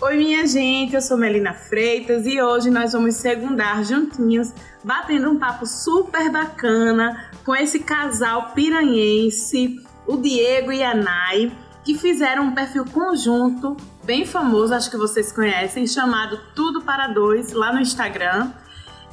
Oi, minha gente, eu sou Melina Freitas e hoje nós vamos segundar juntinhos, batendo um papo super bacana com esse casal piranhense, o Diego e a Nai, que fizeram um perfil conjunto bem famoso, acho que vocês conhecem, chamado Tudo para Dois, lá no Instagram.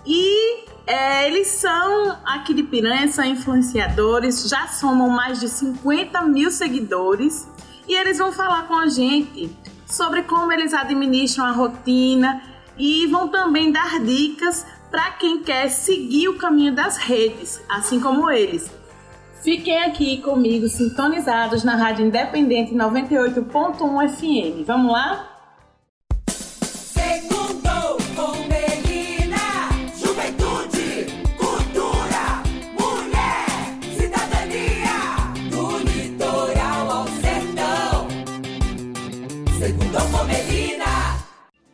E é, eles são aqui de Piranha, são influenciadores, já somam mais de 50 mil seguidores e eles vão falar com a gente sobre como eles administram a rotina e vão também dar dicas para quem quer seguir o caminho das redes, assim como eles. Fiquem aqui comigo sintonizados na Rádio Independente 98.1 FM. Vamos lá?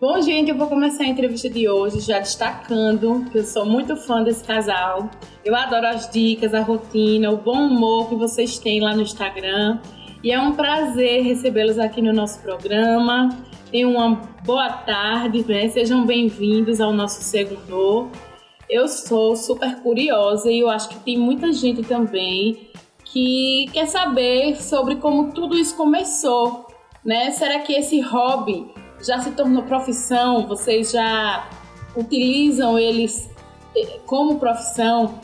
Bom, gente, eu vou começar a entrevista de hoje já destacando que eu sou muito fã desse casal. Eu adoro as dicas, a rotina, o bom humor que vocês têm lá no Instagram. E é um prazer recebê-los aqui no nosso programa. Tenham uma boa tarde, né? Sejam bem-vindos ao nosso segundo. Eu sou super curiosa e eu acho que tem muita gente também que quer saber sobre como tudo isso começou, né? Será que esse hobby já se tornou profissão? Vocês já utilizam eles eh, como profissão?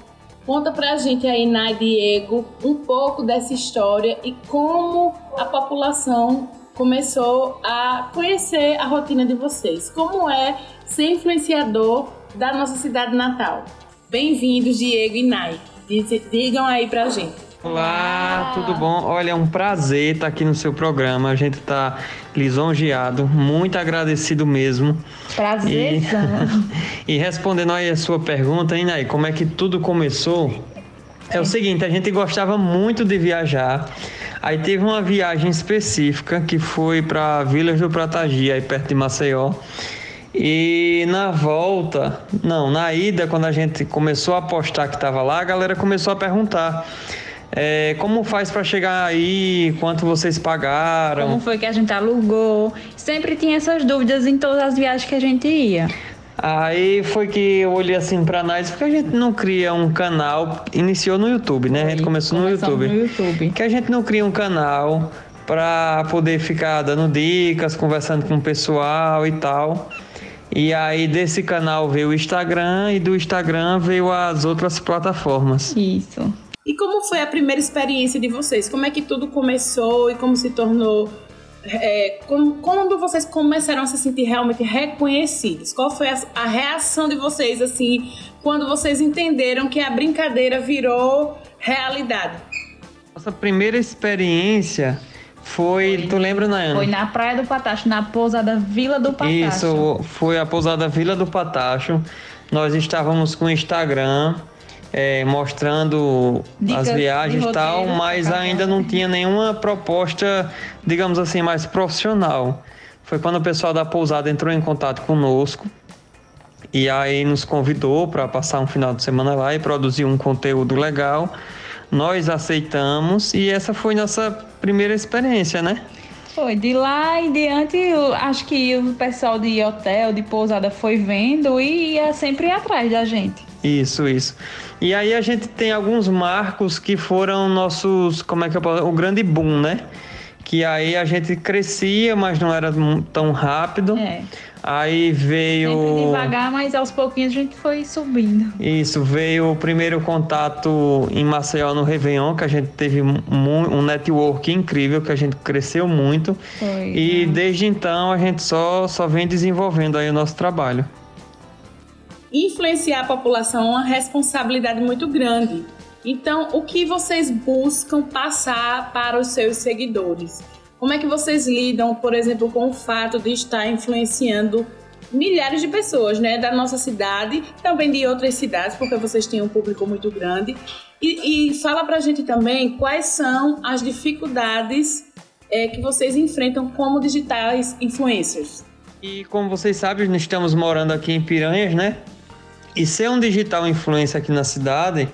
Conta pra gente aí, Nai Diego, um pouco dessa história e como a população começou a conhecer a rotina de vocês. Como é ser influenciador da nossa cidade natal? Bem-vindos, Diego e Nai. Digam aí pra gente. Olá, tudo bom? Olha, é um prazer estar aqui no seu programa. A gente está lisonjeado, muito agradecido mesmo. Prazer. E, e respondendo aí a sua pergunta, hein, como é que tudo começou? É o seguinte, a gente gostava muito de viajar. Aí teve uma viagem específica que foi para Vilas do Pratagi, aí perto de Maceió. E na volta, não, na ida, quando a gente começou a apostar que estava lá, a galera começou a perguntar é, como faz para chegar aí? Quanto vocês pagaram? Como foi que a gente alugou? Sempre tinha essas dúvidas em todas as viagens que a gente ia. Aí foi que eu olhei assim para nós, porque a gente não cria um canal, iniciou no YouTube, né? A gente começou no YouTube. no YouTube. Que a gente não cria um canal para poder ficar dando dicas, conversando com o pessoal e tal. E aí desse canal veio o Instagram e do Instagram veio as outras plataformas. Isso. Como foi a primeira experiência de vocês? Como é que tudo começou e como se tornou. É, como, quando vocês começaram a se sentir realmente reconhecidos? Qual foi a, a reação de vocês, assim, quando vocês entenderam que a brincadeira virou realidade? Nossa primeira experiência foi, tu lembra, Nayana? Foi na Praia do Patacho, na pousada Vila do Patacho. Isso, foi a pousada Vila do Patacho. Nós estávamos com o Instagram é, mostrando Dicas as viagens e tal, mas ainda não tinha nenhuma proposta, digamos assim, mais profissional. Foi quando o pessoal da pousada entrou em contato conosco e aí nos convidou para passar um final de semana lá e produzir um conteúdo legal. Nós aceitamos e essa foi nossa primeira experiência, né? Foi, de lá em diante, acho que o pessoal de hotel, de pousada foi vendo e ia sempre atrás da gente. Isso, isso. E aí a gente tem alguns marcos que foram nossos, como é que eu posso, o grande boom, né? Que aí a gente crescia, mas não era tão rápido. É. Aí veio. Sempre devagar, mas aos pouquinhos a gente foi subindo. Isso, veio o primeiro contato em Maceió no Réveillon, que a gente teve um network incrível, que a gente cresceu muito. Foi, e né? desde então a gente só, só vem desenvolvendo aí o nosso trabalho influenciar a população é uma responsabilidade muito grande. Então, o que vocês buscam passar para os seus seguidores? Como é que vocês lidam, por exemplo, com o fato de estar influenciando milhares de pessoas, né, da nossa cidade, também de outras cidades, porque vocês têm um público muito grande. E, e fala pra gente também quais são as dificuldades é, que vocês enfrentam como digitais influencers. E como vocês sabem, nós estamos morando aqui em Piranhas, né? E ser um digital influencer aqui na cidade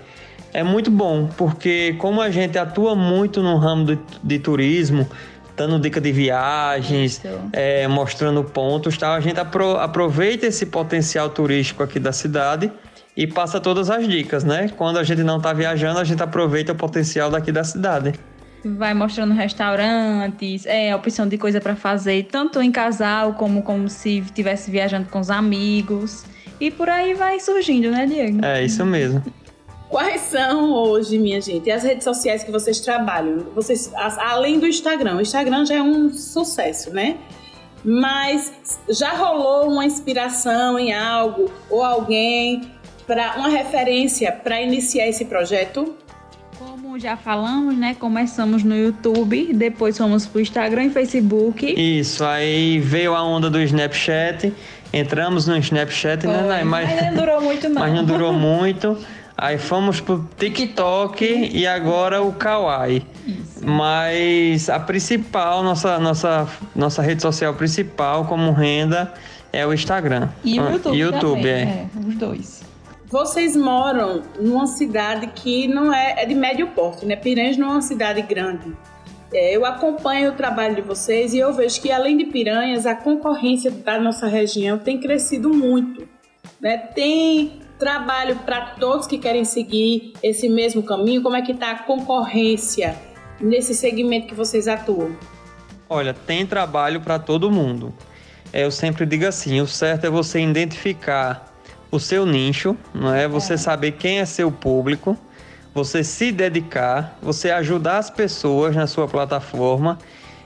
é muito bom, porque como a gente atua muito no ramo de, de turismo, dando dica de viagens, é, mostrando pontos, tal. A gente apro aproveita esse potencial turístico aqui da cidade e passa todas as dicas, né? Quando a gente não está viajando, a gente aproveita o potencial daqui da cidade. Vai mostrando restaurantes, é, opção de coisa para fazer, tanto em casal como como se estivesse viajando com os amigos. E por aí vai surgindo, né, Diego? É, isso mesmo. Quais são hoje, minha gente, as redes sociais que vocês trabalham? Vocês, além do Instagram, o Instagram já é um sucesso, né? Mas já rolou uma inspiração em algo ou alguém para uma referência para iniciar esse projeto? Como já falamos, né? Começamos no YouTube, depois fomos para o Instagram e Facebook. Isso, aí veio a onda do Snapchat, entramos no Snapchat, né, Foi, né? Mas, mas não durou muito, não. Mas não durou muito. Aí fomos pro TikTok e agora o Kawaii. Isso. Mas a principal, nossa, nossa, nossa rede social principal como renda é o Instagram. E o YouTube. YouTube, também, é. é. Os dois. Vocês moram numa cidade que não é, é de médio porte, né? Piranhas não é uma cidade grande. É, eu acompanho o trabalho de vocês e eu vejo que além de Piranhas, a concorrência da nossa região tem crescido muito. Né? Tem trabalho para todos que querem seguir esse mesmo caminho? Como é que está a concorrência nesse segmento que vocês atuam? Olha, tem trabalho para todo mundo. É, eu sempre digo assim, o certo é você identificar o seu nicho, não é? Você é. saber quem é seu público, você se dedicar, você ajudar as pessoas na sua plataforma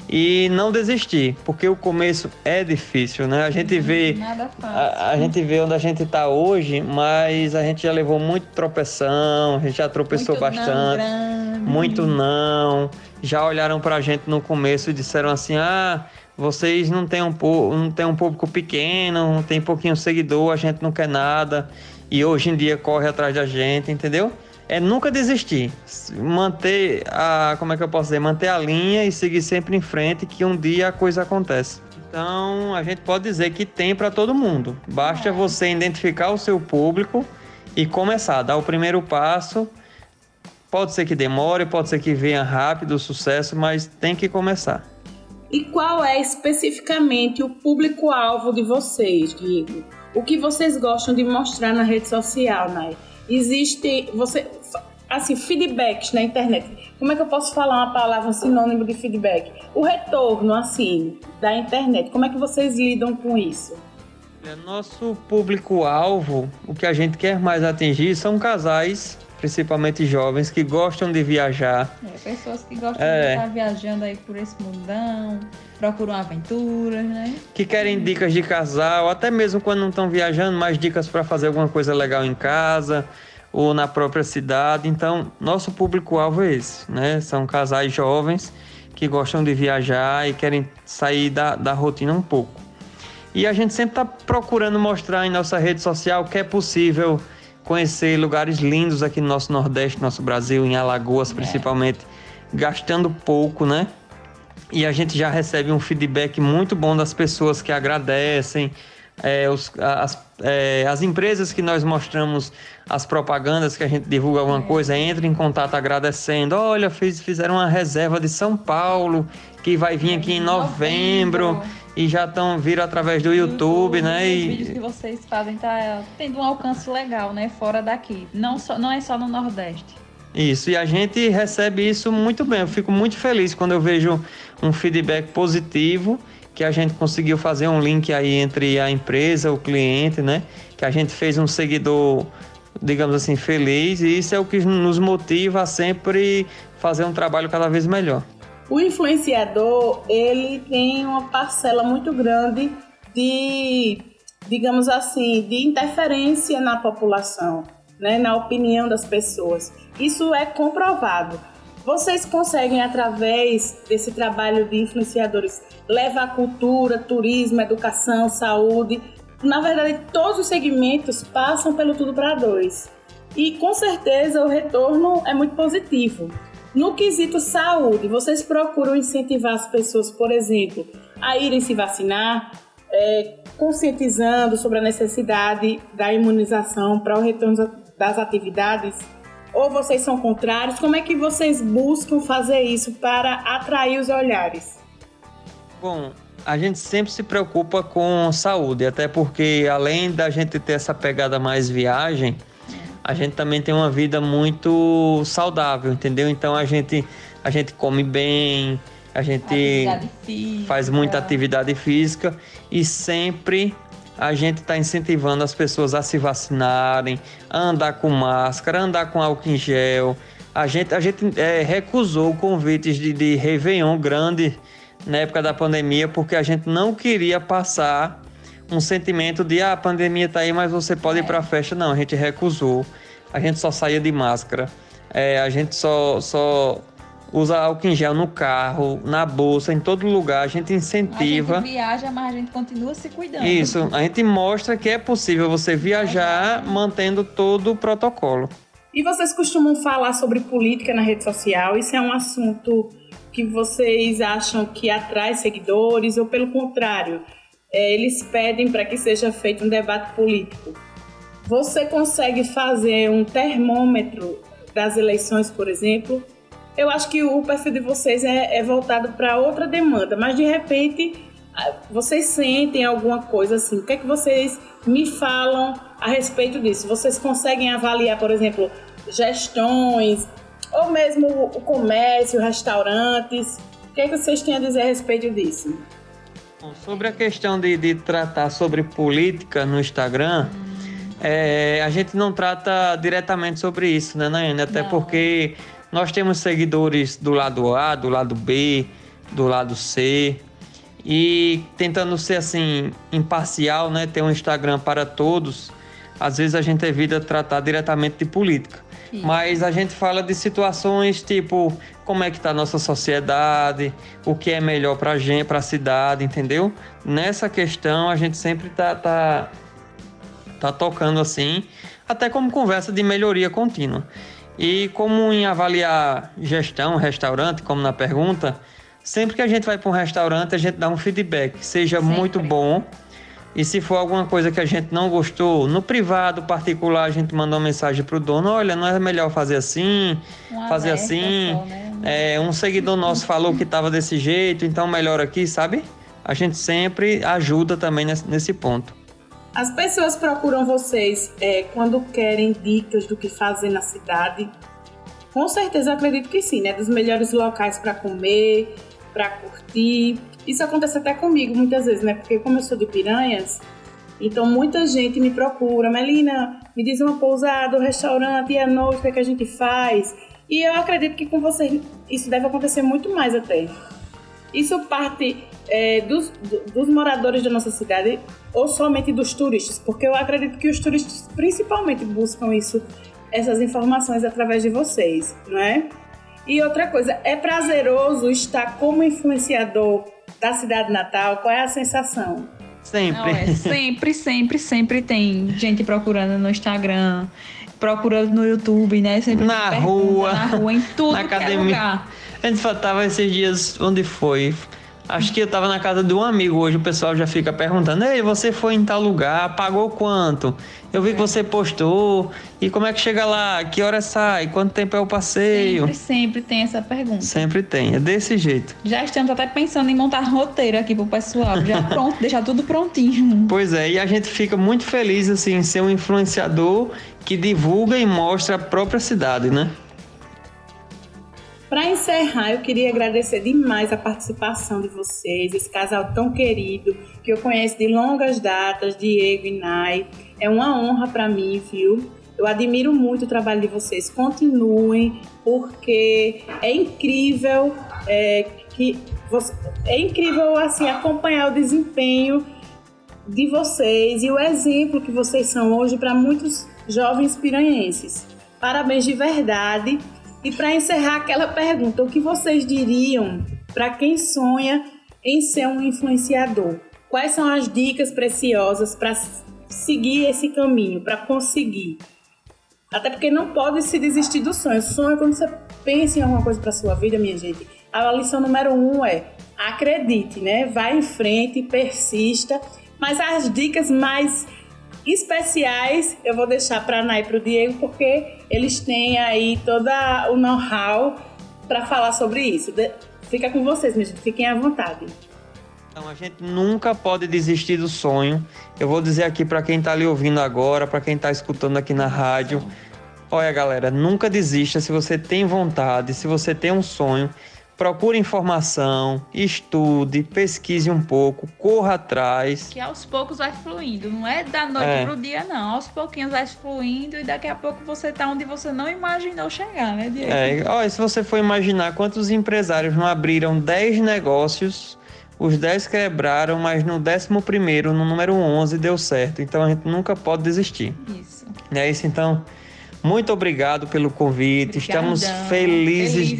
e não desistir, porque o começo é difícil, né? A gente vê Nada fácil. A, a gente vê onde a gente está hoje, mas a gente já levou muito tropeção, a gente já tropeçou muito bastante, não muito não. Já olharam para a gente no começo e disseram assim: "Ah, vocês não têm um não tem um público pequeno, não tem pouquinho seguidor, a gente não quer nada". E hoje em dia corre atrás da gente, entendeu? É nunca desistir. Manter a. Como é que eu posso dizer? Manter a linha e seguir sempre em frente, que um dia a coisa acontece. Então, a gente pode dizer que tem para todo mundo. Basta é. você identificar o seu público e começar, dar o primeiro passo. Pode ser que demore, pode ser que venha rápido o sucesso, mas tem que começar. E qual é especificamente o público-alvo de vocês, Diego? O que vocês gostam de mostrar na rede social, Nai? Existe, você, assim, feedbacks na internet. Como é que eu posso falar uma palavra, um sinônimo de feedback? O retorno, assim, da internet. Como é que vocês lidam com isso? É, nosso público-alvo, o que a gente quer mais atingir são casais, principalmente jovens, que gostam de viajar. É, pessoas que gostam é, de estar viajando aí por esse mundão, procuram aventuras, né? Que querem dicas de casal, até mesmo quando não estão viajando, mais dicas para fazer alguma coisa legal em casa ou na própria cidade. Então, nosso público-alvo é esse, né? São casais jovens que gostam de viajar e querem sair da, da rotina um pouco. E a gente sempre está procurando mostrar em nossa rede social que é possível conhecer lugares lindos aqui no nosso Nordeste, nosso Brasil, em Alagoas é. principalmente, gastando pouco, né? E a gente já recebe um feedback muito bom das pessoas que agradecem, é, os, as, é, as empresas que nós mostramos as propagandas que a gente divulga alguma coisa, entra em contato agradecendo. Olha, fiz, fizeram uma reserva de São Paulo que vai vir aqui em novembro. novembro. E já estão viram através do YouTube, YouTube né? E... Os vídeos que vocês fazem tá tendo um alcance legal, né? Fora daqui. Não, só, não é só no Nordeste. Isso, e a gente recebe isso muito bem. Eu fico muito feliz quando eu vejo um feedback positivo que a gente conseguiu fazer um link aí entre a empresa, o cliente, né? Que a gente fez um seguidor, digamos assim, feliz e isso é o que nos motiva a sempre fazer um trabalho cada vez melhor. O influenciador, ele tem uma parcela muito grande de, digamos assim, de interferência na população, né? Na opinião das pessoas. Isso é comprovado. Vocês conseguem, através desse trabalho de influenciadores, levar cultura, turismo, educação, saúde. Na verdade, todos os segmentos passam pelo Tudo para Dois. E com certeza o retorno é muito positivo. No quesito saúde, vocês procuram incentivar as pessoas, por exemplo, a irem se vacinar, é, conscientizando sobre a necessidade da imunização para o retorno das atividades? Ou vocês são contrários? Como é que vocês buscam fazer isso para atrair os olhares? Bom, a gente sempre se preocupa com saúde, até porque além da gente ter essa pegada mais viagem, a gente também tem uma vida muito saudável, entendeu? Então a gente a gente come bem, a gente faz muita atividade física e sempre a gente está incentivando as pessoas a se vacinarem, a andar com máscara, a andar com álcool em gel. A gente, a gente é, recusou convites de, de Réveillon grande na época da pandemia, porque a gente não queria passar um sentimento de ah, a pandemia está aí, mas você pode é. ir para a festa. Não, a gente recusou. A gente só saía de máscara. É, a gente só, só usa álcool em gel no carro, na bolsa, em todo lugar. A gente incentiva. A gente viaja, mas a gente continua se cuidando. Isso, a gente mostra que é possível você viajar mantendo todo o protocolo. E vocês costumam falar sobre política na rede social? Isso é um assunto que vocês acham que atrai seguidores ou pelo contrário, é, eles pedem para que seja feito um debate político? Você consegue fazer um termômetro das eleições, por exemplo? Eu acho que o perfil de vocês é, é voltado para outra demanda, mas de repente vocês sentem alguma coisa assim? O que é que vocês me falam a respeito disso? Vocês conseguem avaliar, por exemplo, gestões ou mesmo o comércio, restaurantes? O que é que vocês têm a dizer a respeito disso? Bom, sobre a questão de, de tratar sobre política no Instagram, é, a gente não trata diretamente sobre isso, né, Nayane? Até não. porque nós temos seguidores do lado A, do lado B, do lado C. E tentando ser assim imparcial, né, ter um Instagram para todos, às vezes a gente evita tratar diretamente de política. Sim. Mas a gente fala de situações tipo como é que está a nossa sociedade, o que é melhor para a gente, para a cidade, entendeu? Nessa questão a gente sempre tá, tá, tá tocando assim, até como conversa de melhoria contínua. E como em avaliar gestão, restaurante, como na pergunta, sempre que a gente vai para um restaurante, a gente dá um feedback, seja sempre. muito bom. E se for alguma coisa que a gente não gostou, no privado, particular, a gente manda uma mensagem para o dono: olha, não é melhor fazer assim, um fazer assim. Só, né? é, um seguidor nosso falou que estava desse jeito, então melhor aqui, sabe? A gente sempre ajuda também nesse ponto. As pessoas procuram vocês é, quando querem dicas do que fazer na cidade? Com certeza acredito que sim, né? Dos melhores locais para comer, para curtir. Isso acontece até comigo muitas vezes, né? Porque como eu sou de Piranhas, então muita gente me procura, Melina, me diz uma pousada, um restaurante, e à noite o que, é que a gente faz? E eu acredito que com você isso deve acontecer muito mais até. Isso parte é, dos, dos moradores da nossa cidade ou somente dos turistas? Porque eu acredito que os turistas principalmente buscam isso, essas informações através de vocês, não é? E outra coisa, é prazeroso estar como influenciador da cidade natal? Qual é a sensação? Sempre. Não, é, sempre, sempre, sempre tem gente procurando no Instagram, procurando no YouTube, né? Sempre na rua. Na rua, em tudo na é academia. lugar. A gente faltava esses dias onde foi. Acho que eu tava na casa de um amigo hoje, o pessoal já fica perguntando: Ei, você foi em tal lugar, pagou quanto? Eu vi que você postou. E como é que chega lá? Que hora sai? Quanto tempo é o passeio? Sempre, sempre tem essa pergunta. Sempre tem, é desse jeito. Já estamos até pensando em montar roteiro aqui pro pessoal, já pronto, deixar tudo prontinho. Pois é, e a gente fica muito feliz assim em ser um influenciador que divulga e mostra a própria cidade, né? Para encerrar, eu queria agradecer demais a participação de vocês, esse casal tão querido que eu conheço de longas datas, Diego e Nai. É uma honra para mim, viu? Eu admiro muito o trabalho de vocês. Continuem, porque é incrível é, que você, é incrível assim acompanhar o desempenho de vocês e o exemplo que vocês são hoje para muitos jovens piranhenses. Parabéns de verdade e para encerrar aquela pergunta, o que vocês diriam para quem sonha em ser um influenciador? Quais são as dicas preciosas para seguir esse caminho, para conseguir? Até porque não pode se desistir do sonho. Sonho é quando você pensa em alguma coisa para sua vida, minha gente. A lição número um é acredite, né? Vá em frente, persista. Mas as dicas mais especiais eu vou deixar para a Nai e para o Diego, porque eles têm aí todo o know-how para falar sobre isso. Fica com vocês, minha gente, fiquem à vontade. Então, a gente nunca pode desistir do sonho. Eu vou dizer aqui para quem está ali ouvindo agora, para quem está escutando aqui na rádio. Olha, galera, nunca desista se você tem vontade, se você tem um sonho procure informação, estude, pesquise um pouco, corra atrás. Que aos poucos vai fluindo, não é da noite é. pro dia, não. Aos pouquinhos vai fluindo e daqui a pouco você tá onde você não imaginou chegar, né, Diego? É, olha, se você for imaginar quantos empresários não abriram 10 negócios, os 10 quebraram, mas no 11 no número 11, deu certo. Então a gente nunca pode desistir. Isso. É isso, então. Muito obrigado pelo convite. Obrigadão. Estamos felizes, felizes demais,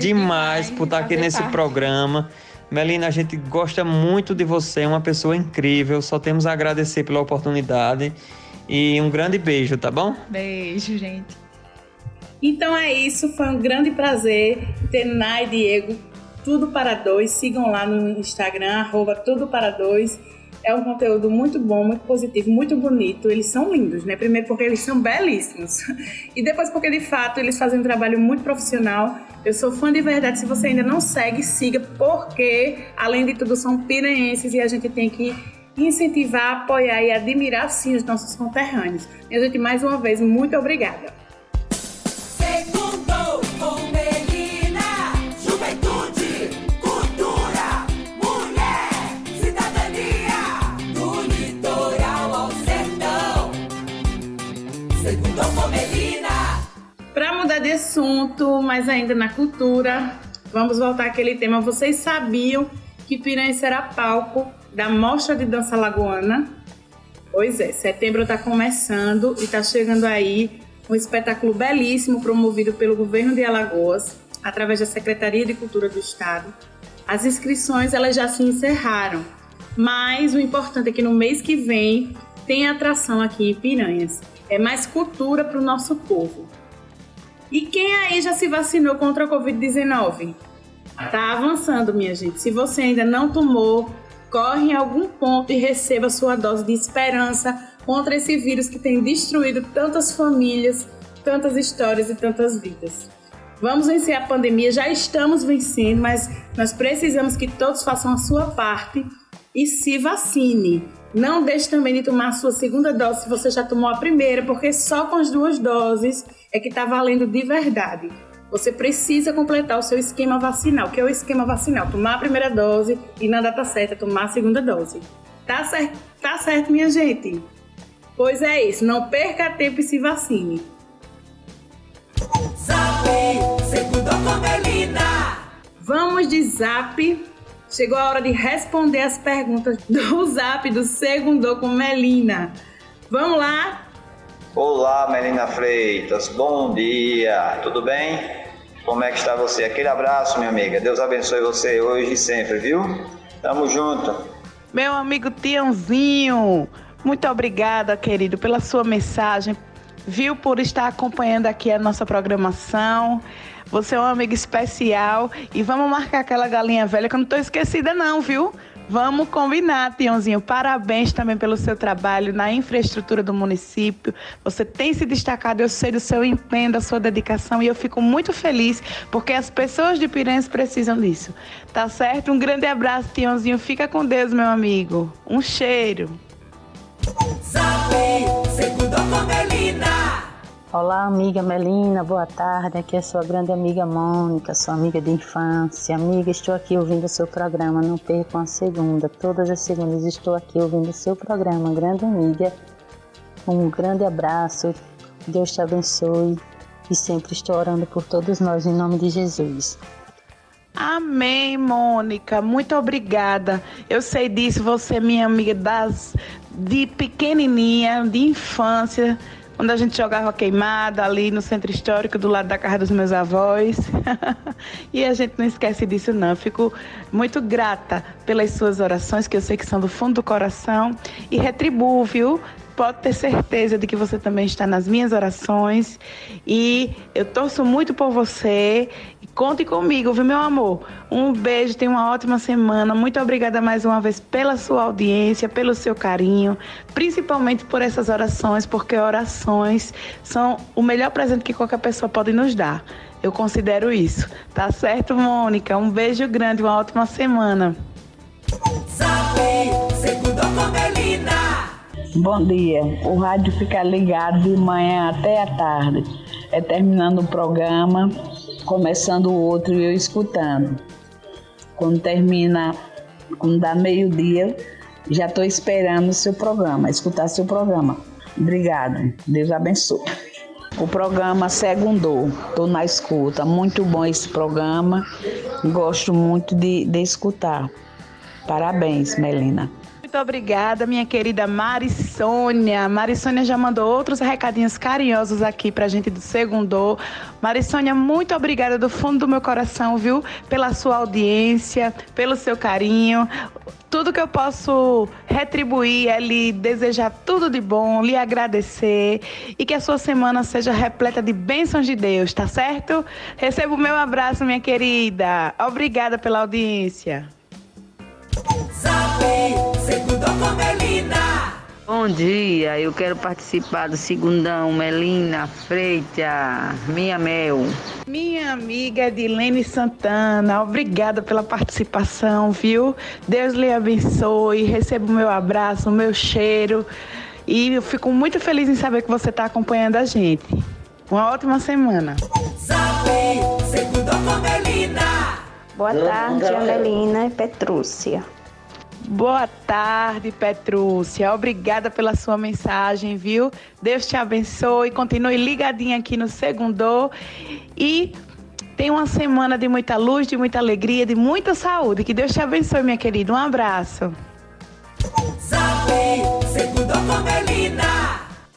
demais, por estar aqui nesse parte. programa. Melina, a gente gosta muito de você, é uma pessoa incrível. Só temos a agradecer pela oportunidade. E um grande beijo, tá bom? Beijo, gente. Então é isso, foi um grande prazer ter Nai e Diego, tudo para dois. Sigam lá no Instagram, arroba tudo para dois. É um conteúdo muito bom, muito positivo, muito bonito. Eles são lindos, né? Primeiro porque eles são belíssimos. E depois porque, de fato, eles fazem um trabalho muito profissional. Eu sou fã de verdade. Se você ainda não segue, siga, porque, além de tudo, são piranhenses e a gente tem que incentivar, apoiar e admirar, sim, os nossos conterrâneos. Minha gente, mais uma vez, muito obrigada. Mudar de assunto, mas ainda na cultura, vamos voltar àquele tema. Vocês sabiam que Piranha será palco da Mostra de Dança Lagoana? Pois é, setembro está começando e está chegando aí um espetáculo belíssimo promovido pelo governo de Alagoas, através da Secretaria de Cultura do Estado. As inscrições elas já se encerraram, mas o importante é que no mês que vem tem atração aqui em Piranhas. É mais cultura para o nosso povo. E quem aí já se vacinou contra a Covid-19? Tá avançando, minha gente. Se você ainda não tomou, corre em algum ponto e receba sua dose de esperança contra esse vírus que tem destruído tantas famílias, tantas histórias e tantas vidas. Vamos vencer a pandemia, já estamos vencendo, mas nós precisamos que todos façam a sua parte e se vacine. Não deixe também de tomar a sua segunda dose se você já tomou a primeira, porque só com as duas doses é que está valendo de verdade. Você precisa completar o seu esquema vacinal. Que é o esquema vacinal? Tomar a primeira dose e na data certa tomar a segunda dose. Tá certo, tá certo minha gente? Pois é isso, não perca tempo e se vacine. Zap, Vamos de zap Chegou a hora de responder as perguntas do Zap do Segundo com Melina. Vamos lá? Olá, Melina Freitas. Bom dia. Tudo bem? Como é que está você? Aquele abraço, minha amiga. Deus abençoe você hoje e sempre, viu? Tamo junto. Meu amigo Tiãozinho, muito obrigada, querido, pela sua mensagem, viu, por estar acompanhando aqui a nossa programação. Você é um amigo especial e vamos marcar aquela galinha velha que eu não estou esquecida não, viu? Vamos combinar, Tiãozinho. Parabéns também pelo seu trabalho na infraestrutura do município. Você tem se destacado, eu sei do seu empenho, da sua dedicação e eu fico muito feliz porque as pessoas de Piranhas precisam disso. Tá certo? Um grande abraço, Tiãozinho. Fica com Deus, meu amigo. Um cheiro. Segundo Olá, amiga Melina, boa tarde. Aqui é sua grande amiga Mônica, sua amiga de infância. Amiga, estou aqui ouvindo o seu programa, não percam a segunda. Todas as segundas estou aqui ouvindo o seu programa, grande amiga. Um grande abraço, Deus te abençoe e sempre estou orando por todos nós em nome de Jesus. Amém, Mônica. Muito obrigada. Eu sei disso, você é minha amiga das de pequenininha, de infância onde a gente jogava queimada ali no centro histórico, do lado da casa dos meus avós. e a gente não esquece disso, não. Fico muito grata pelas suas orações, que eu sei que são do fundo do coração, e retribuo, viu? pode ter certeza de que você também está nas minhas orações e eu torço muito por você. Conte comigo, viu, meu amor? Um beijo, tenha uma ótima semana. Muito obrigada mais uma vez pela sua audiência, pelo seu carinho, principalmente por essas orações, porque orações são o melhor presente que qualquer pessoa pode nos dar. Eu considero isso. Tá certo, Mônica? Um beijo grande, uma ótima semana. Bom dia. O rádio fica ligado de manhã até a tarde. É terminando o programa, começando o outro e eu escutando. Quando termina, quando dá meio-dia, já estou esperando o seu programa, escutar seu programa. Obrigada. Deus abençoe. O programa Segundou, estou na escuta. Muito bom esse programa. Gosto muito de, de escutar. Parabéns, Melina. Muito obrigada, minha querida Mari Sônia. Mari Sônia já mandou outros recadinhos carinhosos aqui pra gente do Segundo. Mari Sônia, muito obrigada do fundo do meu coração, viu? Pela sua audiência, pelo seu carinho. Tudo que eu posso retribuir é lhe desejar tudo de bom, lhe agradecer e que a sua semana seja repleta de bênçãos de Deus, tá certo? Receba o meu abraço, minha querida. Obrigada pela audiência. Melina. Bom dia, eu quero participar do segundão Melina Freitas, minha mel. Minha amiga Edilene Santana, obrigada pela participação, viu? Deus lhe abençoe, receba o meu abraço, o meu cheiro. E eu fico muito feliz em saber que você está acompanhando a gente. Uma ótima semana. Sabe, com Melina. Boa tarde, Amelina e Petrúcia. Boa tarde, Petrúcia. Obrigada pela sua mensagem, viu? Deus te abençoe. Continue ligadinha aqui no Segundo. E tenha uma semana de muita luz, de muita alegria, de muita saúde. Que Deus te abençoe, minha querida. Um abraço.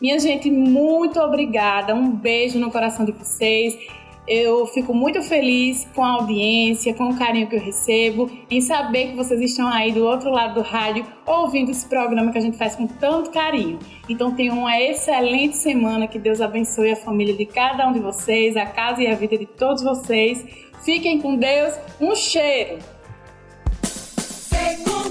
Minha gente, muito obrigada. Um beijo no coração de vocês. Eu fico muito feliz com a audiência, com o carinho que eu recebo, em saber que vocês estão aí do outro lado do rádio ouvindo esse programa que a gente faz com tanto carinho. Então tenham uma excelente semana, que Deus abençoe a família de cada um de vocês, a casa e a vida de todos vocês. Fiquem com Deus, um cheiro! Segundo